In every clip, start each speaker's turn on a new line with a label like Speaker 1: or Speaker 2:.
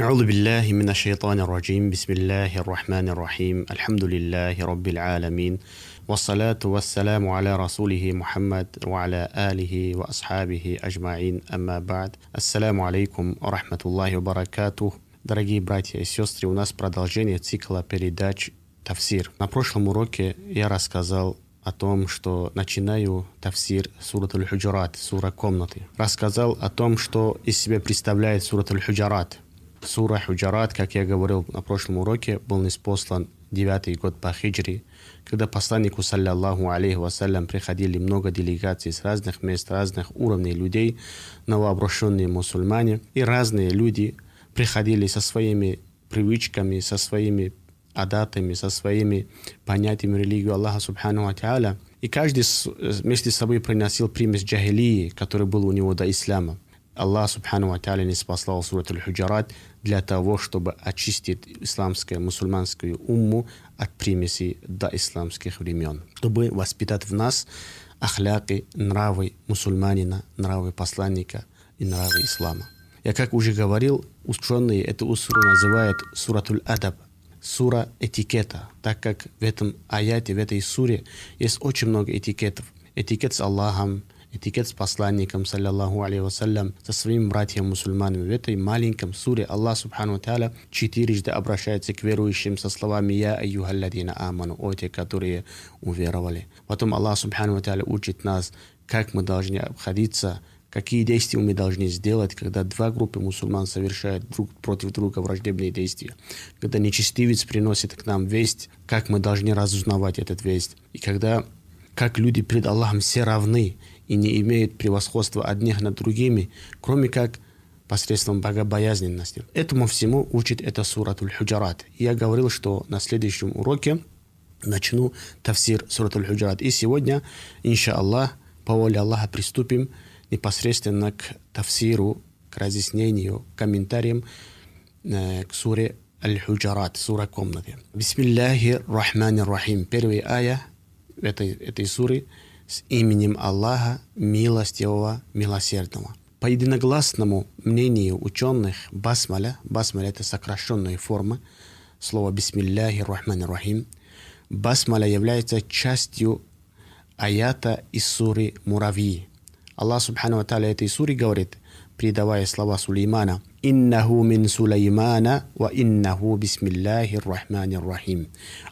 Speaker 1: أعوذ بالله من الشيطان الرجيم بسم الله الرحمن الرحيم الحمد لله رب العالمين والصلاة والسلام على رسوله محمد وعلى آله وأصحابه أجمعين أما بعد السلام عليكم ورحمة الله وبركاته Дорогие братья и сестры, у нас продолжение цикла передач «Тавсир». На прошлом уроке я рассказал о том, что начинаю тавсир сурат аль-Худжарат, сура комнаты. Рассказал о том, что из себя представляет сурат аль-Худжарат. Сура Худжарат, как я говорил на прошлом уроке, был неспослан девятый год по хиджри, когда посланнику, саллиллаху алейхи вассалям, приходили много делегаций с разных мест, разных уровней людей, новообращенные мусульмане, и разные люди – приходили со своими привычками, со своими адатами, со своими понятиями религии Аллаха Субхану Ва Та'аля. И каждый вместе с собой приносил примесь джахилии, который был у него до ислама. Аллах Субхану Ва Та'аля не спаслал сурат Аль-Худжарат для того, чтобы очистить исламскую, мусульманскую умму от примесей до исламских времен, чтобы воспитать в нас ахляки, нравы мусульманина, нравы посланника и нравы ислама. Я как уже говорил, ученые эту суру называют суратуль адаб, сура этикета, так как в этом аяте, в этой суре есть очень много этикетов. Этикет с Аллахом, этикет с посланником, саллиллаху алейхи вассалям, со своими братьями мусульманами. В этой маленьком суре Аллах, субхану тааля, четырежды обращается к верующим со словами «Я айюхалладина аману», о те, которые уверовали. Потом Аллах, субхану тааля, учит нас, как мы должны обходиться какие действия мы должны сделать, когда два группы мусульман совершают друг против друга враждебные действия, когда нечестивец приносит к нам весть, как мы должны разузнавать этот весть, и когда как люди пред Аллахом все равны и не имеют превосходства одних над другими, кроме как посредством богобоязненности. Этому всему учит это суратуль худжарат. Я говорил, что на следующем уроке начну тафсир суратуль худжарат. И сегодня, инша Аллах, по воле Аллаха, приступим непосредственно к тафсиру, к разъяснению, комментариям э, к суре Аль-Худжарат, сура комнаты. Бисмиллахи рахмани рахим. Первая ая этой, этой суры с именем Аллаха, милостивого, милосердного. По единогласному мнению ученых, басмаля, басмаля это сокращенная форма слова бисмилляхи рахмани рахим, басмаля является частью аята из суры Муравьи, Аллах Субхану Ва Тааля этой суре говорит, передавая слова Сулеймана, «Иннаху мин Сулеймана ва иннаху бисмиллахи рахмани рахим».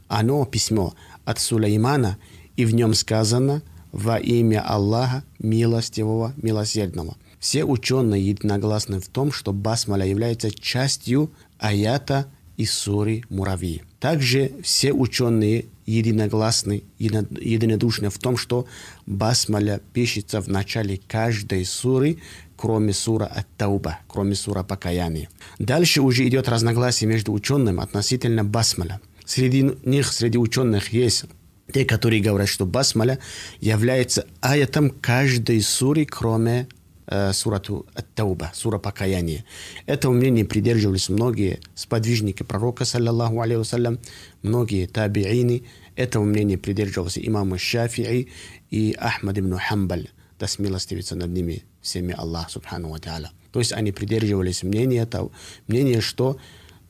Speaker 1: Оно, письмо, от Сулеймана, и в нем сказано «Во имя Аллаха, милостивого, милосердного». Все ученые единогласны в том, что басмаля является частью аята из суры Муравьи. Также все ученые единогласны, единодушны в том, что басмаля пишется в начале каждой суры, кроме сура Ат-Тауба, кроме сура Покаяния. Дальше уже идет разногласие между учеными относительно басмаля. Среди них, среди ученых есть те, которые говорят, что басмаля является аятом каждой суры, кроме Э, сурату Ат-Тауба, сура покаяния. Этого мнения придерживались многие сподвижники пророка, саллаллаху алейхи вассалям, многие табиины. Этого мнения придерживался имам Шафии и Ахмад ибн Хамбаль, да смилостивится над ними всеми Аллах, субхану ва та'аля. То есть они придерживались мнения, мнения, что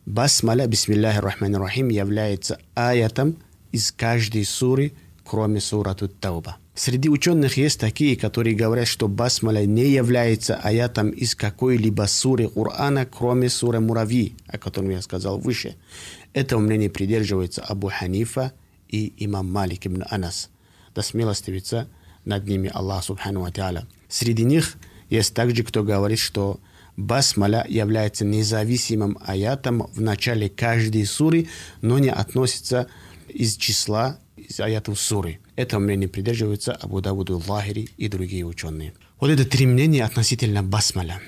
Speaker 1: басмаля, бисмиллахи рахмани рахим, является аятом из каждой суры, кроме сурату Тауба. Среди ученых есть такие, которые говорят, что басмаля не является аятом из какой-либо суры Корана, кроме суры Мурави, о котором я сказал выше. Этого мнения придерживается Абу Ханифа и имам Малик ибн Анас. Да смилостивится над ними Аллах Субхану Ва Та'аля. Среди них есть также, кто говорит, что басмаля является независимым аятом в начале каждой суры, но не относится из числа из аятов суры. Это мнение придерживаются Абу Давуду Лахири и другие ученые. Вот это три мнения относительно басмаля.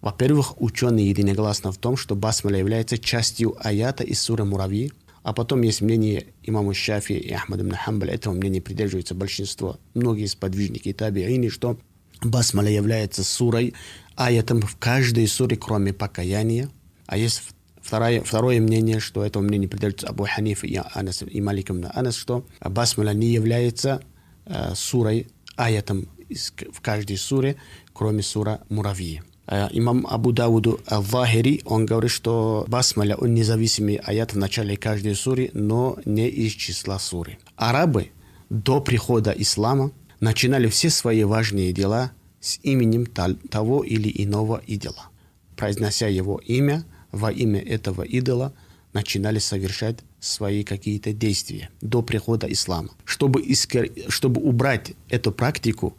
Speaker 1: Во-первых, ученые единогласны в том, что басмаля является частью аята из суры Мурави, а потом есть мнение имама Шафи и Ахмад ибн Хамбаля. Этого мнения придерживается большинство, многие сподвижники и табиини, что басмаля является сурой, аятом в каждой суре, кроме покаяния. А есть Второе, второе мнение, что это мнение придерживается Абу Ханиф и, Анас, и Малик ибн Анас, что Басмаля не является э, сурой, аятом из, в каждой суре, кроме сура Муравьи. Э, имам Абу Дауду Ал-Вахири, он говорит, что басмаля, он независимый аят в начале каждой суры, но не из числа суры. Арабы до прихода ислама начинали все свои важные дела с именем того или иного идола. Произнося его имя, во имя этого идола начинали совершать свои какие-то действия до прихода ислама. Чтобы, искр... чтобы убрать эту практику,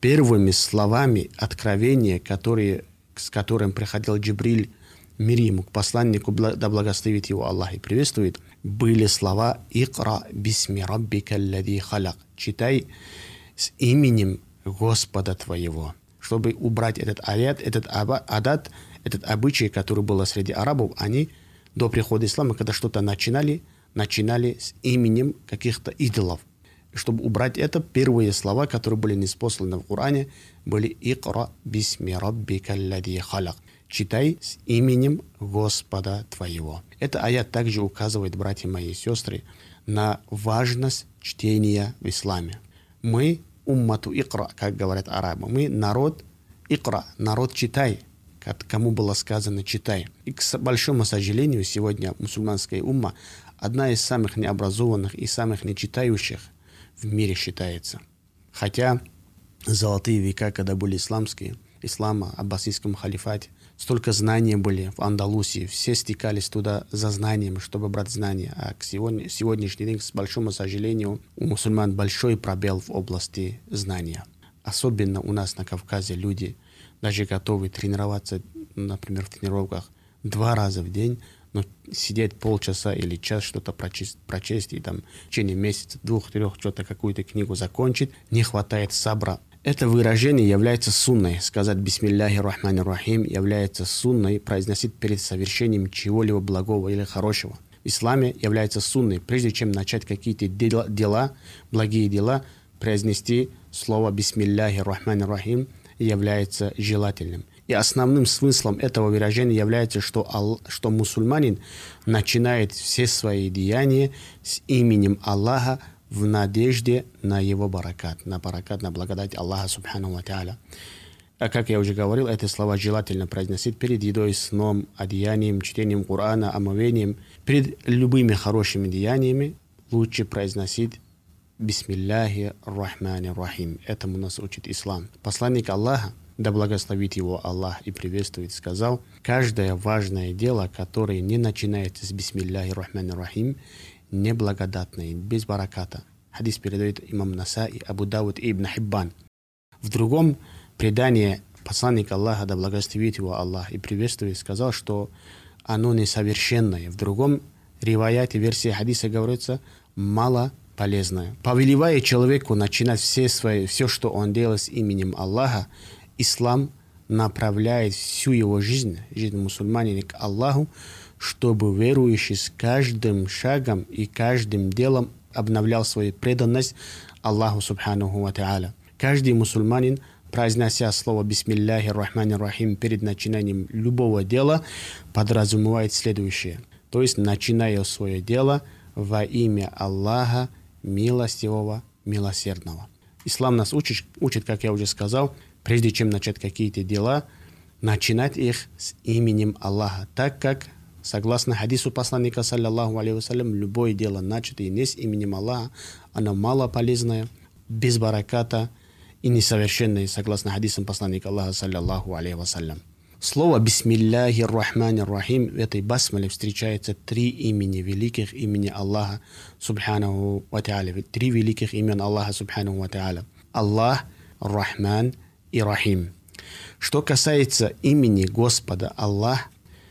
Speaker 1: первыми словами откровения, которые, с которым приходил Джибриль Мириму, к посланнику, да благословит его Аллах и приветствует, были слова «Икра бисми раббика аллади халак» «Читай с именем Господа твоего». Чтобы убрать этот аят, этот адат, этот обычай, который был среди арабов, они до прихода ислама, когда что-то начинали, начинали с именем каких-то идолов. Чтобы убрать это, первые слова, которые были неспосланы в Коране, были «Икра бисми раббика аллади халак» читай с именем Господа твоего. Это аят также указывает, братья мои и сестры, на важность чтения в исламе. Мы уммату икра, как говорят арабы. Мы народ икра, народ читай, кому было сказано читай. И к большому сожалению, сегодня мусульманская умма одна из самых необразованных и самых нечитающих в мире считается. Хотя золотые века, когда были исламские, ислама, аббасийском халифате, столько знаний были в Андалусии, все стекались туда за знанием, чтобы брать знания. А к сегодня, сегодняшний день, с большому сожалению, у мусульман большой пробел в области знания. Особенно у нас на Кавказе люди даже готовы тренироваться, например, в тренировках два раза в день, но сидеть полчаса или час что-то прочесть, прочесть и там в течение месяца, двух-трех что-то какую-то книгу закончить, не хватает сабра. Это выражение является сунной. Сказать «Бисмилляхи рахмани рахим» является сунной, произносить перед совершением чего-либо благого или хорошего. В исламе является сунной. Прежде чем начать какие-то дела, дела, благие дела, произнести слово «Бисмилляхи рахмани рахим» является желательным. И основным смыслом этого выражения является, что, ал, что мусульманин начинает все свои деяния с именем Аллаха, в надежде на его баракат, на баракат, на благодать Аллаха Субхану Ва. А как я уже говорил, эти слова желательно произносить перед едой, сном, одеянием, чтением Корана, омовением. Перед любыми хорошими деяниями лучше произносить Бисмилляхи Рахмани Рахим. Этому нас учит ислам. Посланник Аллаха, да благословит его Аллах и приветствует, сказал, каждое важное дело, которое не начинается с Бисмилляхи Рахмани Рахим, неблагодатной, без бараката. Хадис передает имам Наса и Абу Дауд и Ибн Хиббан. В другом предании посланник Аллаха, да благословит его Аллах и приветствует, сказал, что оно несовершенное. В другом риваяте версии хадиса говорится мало полезное. Повелевая человеку начинать все, свои, все, что он делает с именем Аллаха, ислам направляет всю его жизнь, жизнь мусульманина к Аллаху, чтобы верующий с каждым шагом и каждым делом обновлял свою преданность Аллаху Субханаху Ва Та'аля. Каждый мусульманин, произнося слово «Бисмилляхи рахмани рахим» перед начинанием любого дела, подразумевает следующее. То есть, начиная свое дело во имя Аллаха, милостивого, милосердного. Ислам нас учит, учит, как я уже сказал, прежде чем начать какие-то дела, начинать их с именем Аллаха, так как Согласно хадису посланника, саллиллаху алейхи вассалям, любое дело, начатое не с именем Аллаха, оно мало полезное, без бараката и несовершенное, согласно хадисам посланника Аллаха, саллиллаху алейхи вассалям. Слово «Бисмилляхи рахмани рахим» в этой басмале встречается три имени великих имени Аллаха Субханаху Ва Та'аля. Три великих имен Аллаха Субханаху Ва Та'аля. Аллах, Рахман и Рахим. Что касается имени Господа Аллах,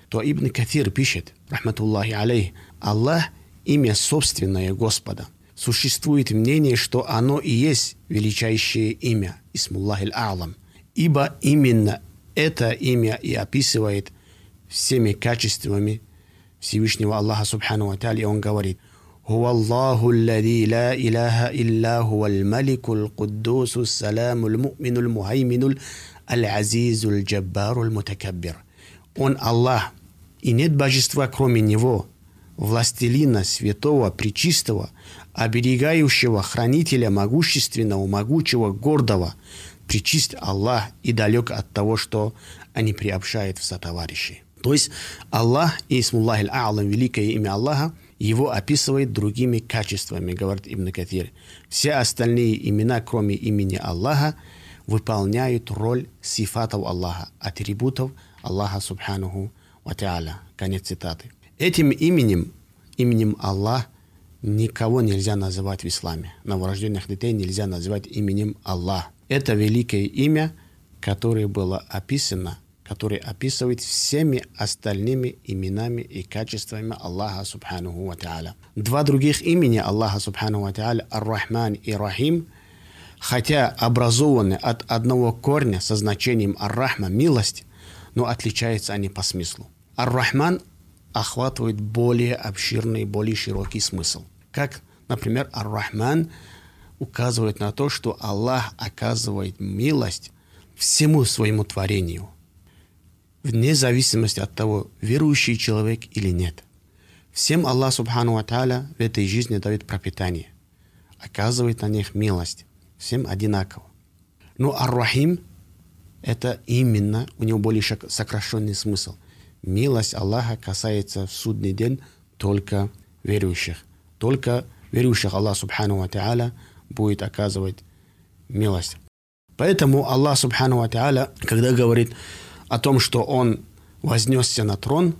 Speaker 1: то Ибн Кафир пишет, рахматуллахи алейх, Аллах – имя собственное Господа. Существует мнение, что оно и есть величайшее имя, Исмуллахи алам ибо именно это имя и описывает всеми качествами Всевышнего Аллаха Субхану Ва и он говорит هو الله الذي لا إله إلا هو الملك القدوس السلام المؤمن المهيمن العزيز الجبار المتكبر Он Аллах, и нет божества, кроме Него, властелина святого, пречистого, оберегающего хранителя могущественного, могучего, гордого, причист Аллах и далек от того, что не приобщает в сотоварищи. То есть Аллах, Исмуллах аль-А'лам, великое имя Аллаха, его описывает другими качествами, говорит Ибн Катир. Все остальные имена, кроме имени Аллаха, выполняют роль сифатов Аллаха, атрибутов Аллаха Субханаху ва. Конец цитаты. Этим именем, именем Аллах, никого нельзя называть в исламе. Новорожденных детей нельзя называть именем Аллах. Это великое имя, которое было описано который описывает всеми остальными именами и качествами Аллаха Субханаху Ва. Два других имени Аллаха Субханаху Ва Ар-Рахман и Рахим, хотя образованы от одного корня со значением Ар-Рахма – милость, но отличаются они по смыслу. Ар-Рахман охватывает более обширный, более широкий смысл. Как, например, Ар-Рахман указывает на то, что Аллах оказывает милость всему своему творению – вне зависимости от того, верующий человек или нет. Всем Аллах Субхану Ва в этой жизни дает пропитание, оказывает на них милость, всем одинаково. Но Ар-Рахим – это именно, у него более сокращенный смысл. Милость Аллаха касается в судный день только верующих. Только верующих Аллах Субхану Ва будет оказывать милость. Поэтому Аллах Субхану Ва когда говорит о том, что он вознесся на трон,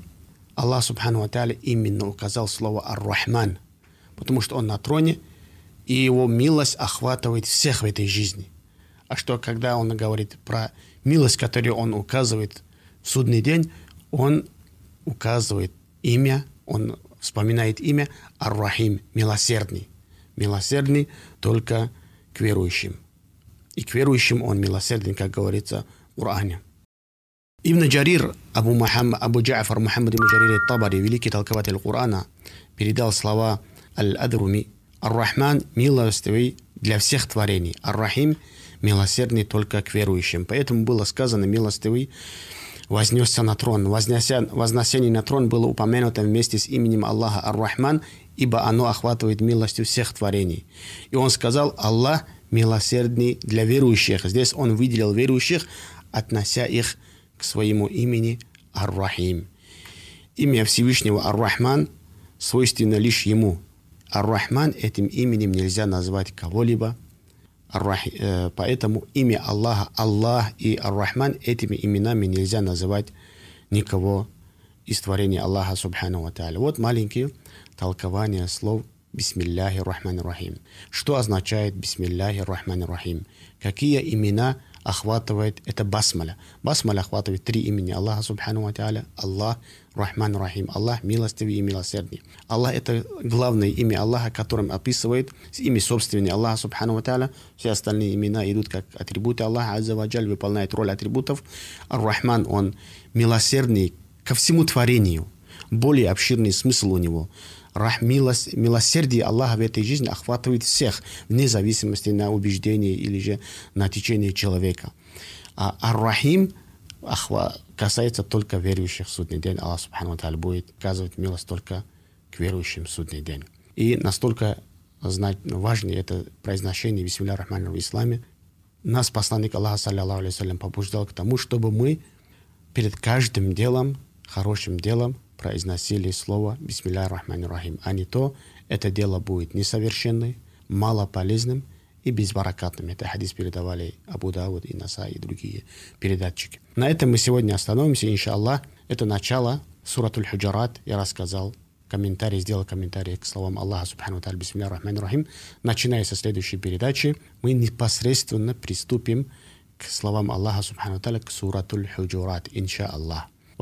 Speaker 1: Аллах Субхану Ва именно указал слово Ар-Рахман, потому что он на троне, и его милость охватывает всех в этой жизни. А что, когда он говорит про милость, которую он указывает в судный день, он указывает имя, он вспоминает имя Ар-Рахим, милосердный. Милосердный только к верующим. И к верующим он милосердный, как говорится в Уране. Ибн Джарир, Абу, Мухаммад, Абу Джафар Мухаммад ибн Джарир Табари, великий толкователь Корана, передал слова Аль-Адруми. Ар-Рахман – милостивый для всех творений. Ар-Рахим – милосердный только к верующим. Поэтому было сказано «милостивый» вознесся на трон. Вознеся, вознесение на трон было упомянуто вместе с именем Аллаха Ар-Рахман, ибо оно охватывает милостью всех творений. И он сказал «Аллах милосердный для верующих». Здесь он выделил верующих, относя их к своему имени Ар-Рахим. Имя Всевышнего Ар-Рахман свойственно лишь ему. Ар-Рахман этим именем нельзя назвать кого-либо. Э, поэтому имя Аллаха, Аллах и Ар-Рахман этими именами нельзя называть никого из творения Аллаха Субхану Ва Вот маленькие толкования слов Бисмилляхи Рахман Рахим. Что означает Бисмилляхи Рахман Рахим? Какие имена охватывает, это басмаля. Басмаля охватывает три имени Аллаха Субхану Ва Та'аля, Аллах, Рахман Рахим. Аллах милостивый и милосердный. Аллах это главное имя Аллаха, которым описывает имя собственное Аллаха Субхану Ва Та'аля. Все остальные имена идут как атрибуты Аллаха Азза Ваджаль, выполняет роль атрибутов. Ар-Рахман, он милосердный ко всему творению. Более обширный смысл у него милость, милосердие Аллаха в этой жизни охватывает всех, вне зависимости на убеждение или же на течение человека. А Ар-Рахим касается только верующих в судный день. Аллах Субхану Тааля будет оказывать милость только к верующим в судный день. И настолько знать, важно это произношение Бисмилля Рахман в исламе. Нас посланник Аллаха, саллиллаху алейhi побуждал к тому, чтобы мы перед каждым делом, хорошим делом, произносили слово «Бисмилля рахман рахим», а не то это дело будет несовершенным, малополезным и безбаракатным. Это хадис передавали Абу Дауд и Наса и другие передатчики. На этом мы сегодня остановимся, иншаллах. Это начало Суратуль Худжарат. Я рассказал комментарий, сделал комментарий к словам Аллаха Субхану Тали Бисмилля Рахман Рахим. Начиная со следующей передачи, мы непосредственно приступим к словам Аллаха Субхану Тали, к Суратуль Худжурат, иншаллах.